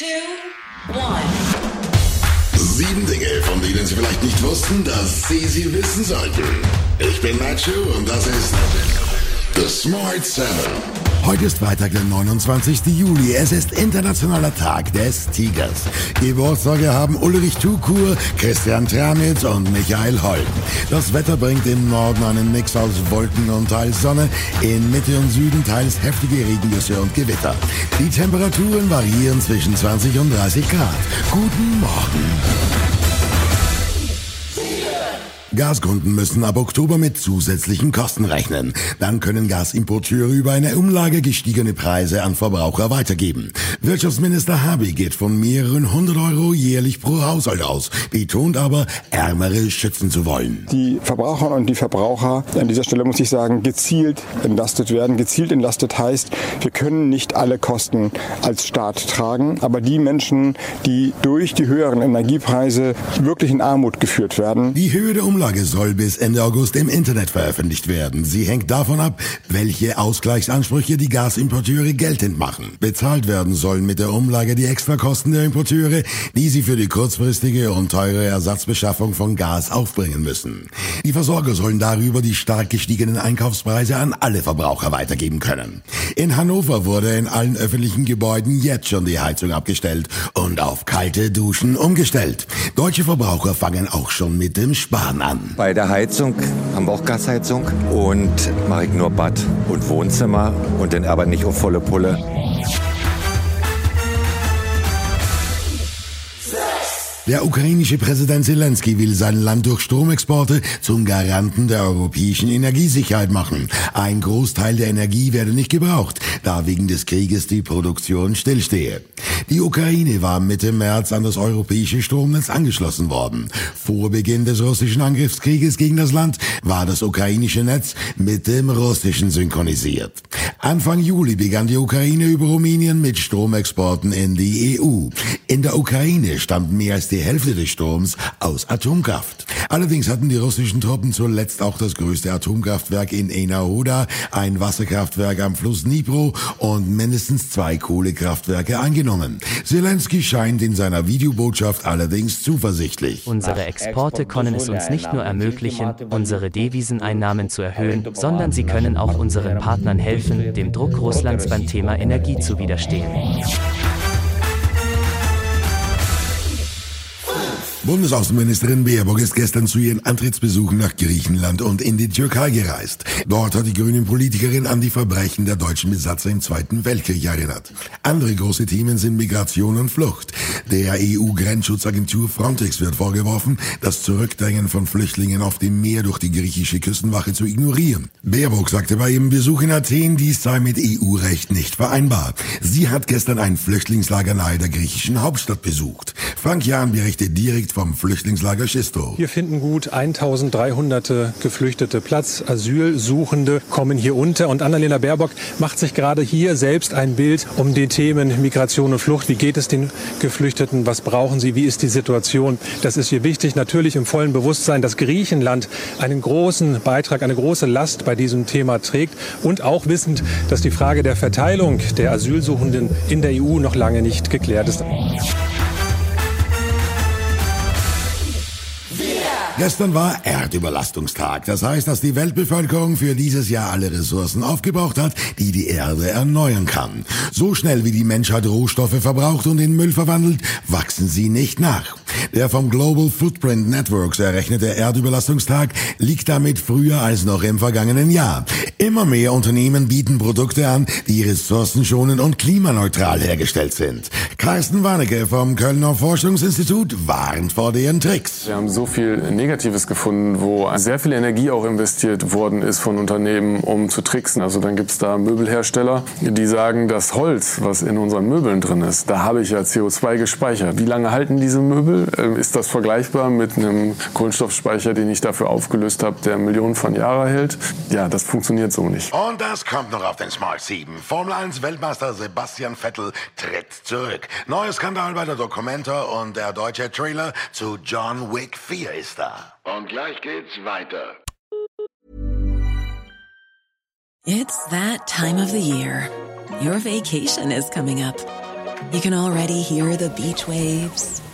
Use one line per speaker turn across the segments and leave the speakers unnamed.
two, one.
Sieben Dinge, von denen Sie vielleicht nicht wussten, dass Sie sie wissen sollten. Ich bin Nacho und das ist The Smart Seven. Heute ist Freitag, der 29. Juli. Es ist Internationaler Tag des Tigers. Geburtstage haben Ulrich Tukur, Christian Tramitz und Michael Holm. Das Wetter bringt im Norden einen Mix aus Wolken und teils Sonne, in Mitte und Süden teils heftige Regengüsse und Gewitter. Die Temperaturen variieren zwischen 20 und 30 Grad. Guten Morgen. Gaskunden müssen ab Oktober mit zusätzlichen Kosten rechnen. Dann können Gasimporteure über eine Umlage gestiegene Preise an Verbraucher weitergeben. Wirtschaftsminister Habi geht von mehreren hundert Euro jährlich pro Haushalt aus, betont aber, Ärmere schützen zu wollen.
Die Verbraucher und die Verbraucher, an dieser Stelle muss ich sagen, gezielt entlastet werden. Gezielt entlastet heißt, wir können nicht alle Kosten als Staat tragen, aber die Menschen, die durch die höheren Energiepreise wirklich in Armut geführt werden.
Die Höhe der Umlage Umlage soll bis Ende August im Internet veröffentlicht werden. Sie hängt davon ab, welche Ausgleichsansprüche die Gasimporteure geltend machen. Bezahlt werden sollen mit der Umlage die Extrakosten der Importeure, die sie für die kurzfristige und teure Ersatzbeschaffung von Gas aufbringen müssen. Die Versorger sollen darüber die stark gestiegenen Einkaufspreise an alle Verbraucher weitergeben können. In Hannover wurde in allen öffentlichen Gebäuden jetzt schon die Heizung abgestellt und auf kalte Duschen umgestellt. Deutsche Verbraucher fangen auch schon mit dem Sparen an an.
Bei der Heizung haben wir auch Gasheizung und mache ich nur Bad und Wohnzimmer und dann aber nicht auf volle Pulle.
Der ukrainische Präsident Zelensky will sein Land durch Stromexporte zum Garanten der europäischen Energiesicherheit machen. Ein Großteil der Energie werde nicht gebraucht, da wegen des Krieges die Produktion stillstehe. Die Ukraine war Mitte März an das europäische Stromnetz angeschlossen worden. Vor Beginn des russischen Angriffskrieges gegen das Land war das ukrainische Netz mit dem russischen synchronisiert. Anfang Juli begann die Ukraine über Rumänien mit Stromexporten in die EU. In der Ukraine stammt mehr als die die Hälfte des Stroms aus Atomkraft. Allerdings hatten die russischen Truppen zuletzt auch das größte Atomkraftwerk in Enahoda, ein Wasserkraftwerk am Fluss Dnipro und mindestens zwei Kohlekraftwerke eingenommen. Zelensky scheint in seiner Videobotschaft allerdings zuversichtlich.
Unsere Exporte können es uns nicht nur ermöglichen, unsere Deviseneinnahmen zu erhöhen, sondern sie können auch unseren Partnern helfen, dem Druck Russlands beim Thema Energie zu widerstehen.
Bundesaußenministerin Baerbock ist gestern zu ihren Antrittsbesuchen nach Griechenland und in die Türkei gereist. Dort hat die grünen Politikerin an die Verbrechen der deutschen Besatzer im Zweiten Weltkrieg erinnert. Andere große Themen sind Migration und Flucht. Der EU-Grenzschutzagentur Frontex wird vorgeworfen, das Zurückdrängen von Flüchtlingen auf dem Meer durch die griechische Küstenwache zu ignorieren. Baerbock sagte bei ihrem Besuch in Athen, dies sei mit EU-Recht nicht vereinbar. Sie hat gestern ein Flüchtlingslager nahe der griechischen Hauptstadt besucht. Frank Jahn berichtet direkt Bericht vom Flüchtlingslager Schisto.
Hier finden gut 1300 Geflüchtete Platz. Asylsuchende kommen hier unter. Und Annalena Baerbock macht sich gerade hier selbst ein Bild um die Themen Migration und Flucht. Wie geht es den Geflüchteten? Was brauchen sie? Wie ist die Situation? Das ist hier wichtig. Natürlich im vollen Bewusstsein, dass Griechenland einen großen Beitrag, eine große Last bei diesem Thema trägt. Und auch wissend, dass die Frage der Verteilung der Asylsuchenden in der EU noch lange nicht geklärt ist.
Gestern war Erdüberlastungstag. Das heißt, dass die Weltbevölkerung für dieses Jahr alle Ressourcen aufgebraucht hat, die die Erde erneuern kann. So schnell wie die Menschheit Rohstoffe verbraucht und in Müll verwandelt, wachsen sie nicht nach. Der vom Global Footprint Networks errechnete Erdüberlastungstag liegt damit früher als noch im vergangenen Jahr. Immer mehr Unternehmen bieten Produkte an, die ressourcenschonend und klimaneutral hergestellt sind. Carsten Warnecke vom Kölner Forschungsinstitut warnt vor den Tricks.
Wir haben so viel Negatives gefunden, wo sehr viel Energie auch investiert worden ist von Unternehmen, um zu tricksen. Also dann gibt es da Möbelhersteller, die sagen, das Holz, was in unseren Möbeln drin ist, da habe ich ja CO2 gespeichert. Wie lange halten diese Möbel? Ähm, ist das vergleichbar mit einem Kohlenstoffspeicher, den ich dafür aufgelöst habe, der Millionen von Jahren hält? Ja, das funktioniert so nicht.
Und das kommt noch auf den Smart 7. Formel 1 Weltmeister Sebastian Vettel tritt zurück. Neues Skandal bei der Documenta und der deutsche Trailer zu John Wick 4 ist da.
Und gleich geht's weiter.
It's that time of the year. Your vacation is coming up. You can already hear the beach waves,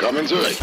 Willkommen zurück.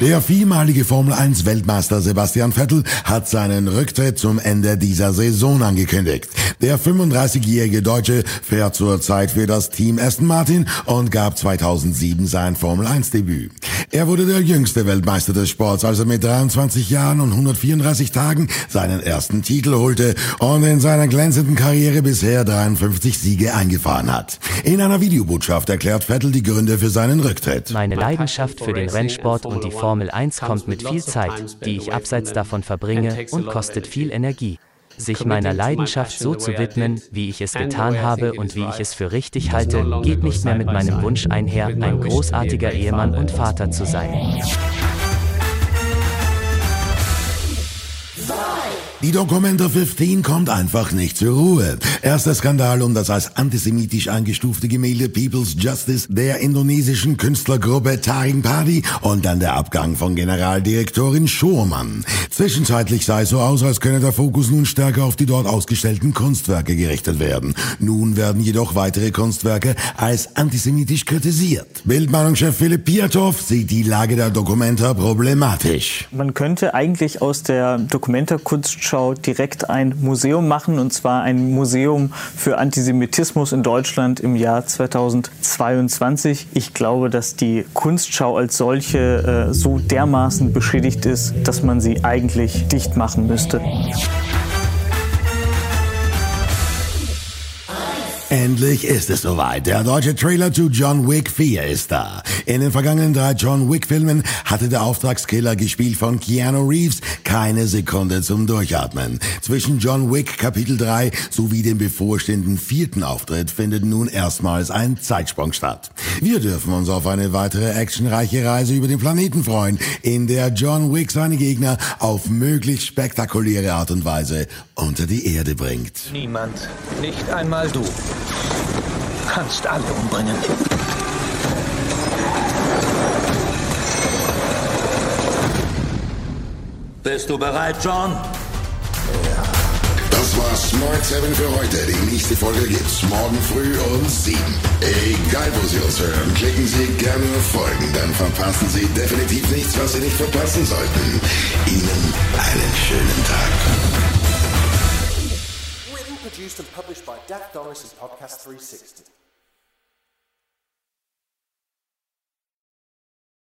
Der viermalige Formel 1 Weltmeister Sebastian Vettel hat seinen Rücktritt zum Ende dieser Saison angekündigt. Der 35-jährige Deutsche fährt zurzeit für das Team Aston Martin und gab 2007 sein Formel 1 Debüt. Er wurde der jüngste Weltmeister des Sports, als er mit 23 Jahren und 134 Tagen seinen ersten Titel holte und in seiner glänzenden Karriere bisher 53 Siege eingefahren hat. In einer Videobotschaft erklärt Vettel die Gründe für seinen Rücktritt.
Meine Leidenschaft für den Rennsport und die Formel 1 kommt mit viel Zeit, die ich abseits davon verbringe, und kostet viel Energie. Sich meiner Leidenschaft so zu widmen, wie ich es getan habe und wie ich es für richtig halte, geht nicht mehr mit meinem Wunsch einher, ein großartiger Ehemann und Vater zu sein.
Die Documenta 15 kommt einfach nicht zur Ruhe. Erster Skandal um das als antisemitisch eingestufte Gemälde People's Justice der indonesischen Künstlergruppe Taring Padi und dann der Abgang von Generaldirektorin Schurmann. Zwischenzeitlich sei es so aus, als könne der Fokus nun stärker auf die dort ausgestellten Kunstwerke gerichtet werden. Nun werden jedoch weitere Kunstwerke als antisemitisch kritisiert. Bildmeinungschef Philipp Piatow sieht die Lage der Documenta problematisch.
Man könnte eigentlich aus der Documenta Kunstschau direkt ein Museum machen, und zwar ein Museum für Antisemitismus in Deutschland im Jahr 2022. Ich glaube, dass die Kunstschau als solche äh, so dermaßen beschädigt ist, dass man sie eigentlich dicht machen müsste.
Endlich ist es soweit. Der deutsche Trailer zu John Wick 4 ist da. In den vergangenen drei John Wick Filmen hatte der Auftragskiller gespielt von Keanu Reeves keine Sekunde zum Durchatmen. Zwischen John Wick Kapitel 3 sowie dem bevorstehenden vierten Auftritt findet nun erstmals ein Zeitsprung statt. Wir dürfen uns auf eine weitere actionreiche Reise über den Planeten freuen, in der John Wick seine Gegner auf möglichst spektakuläre Art und Weise unter die Erde bringt.
Niemand, nicht einmal du, kannst alle umbringen. Bist du bereit, John?
Das war Smart 7 für heute. Die nächste Folge gibt's morgen früh um 7. Egal, wo Sie uns hören, klicken Sie gerne auf Folgen, dann verpassen Sie definitiv nichts, was Sie nicht verpassen sollten. Ihnen einen schönen Tag.
Produced and published by Dak Doris and Podcast 360.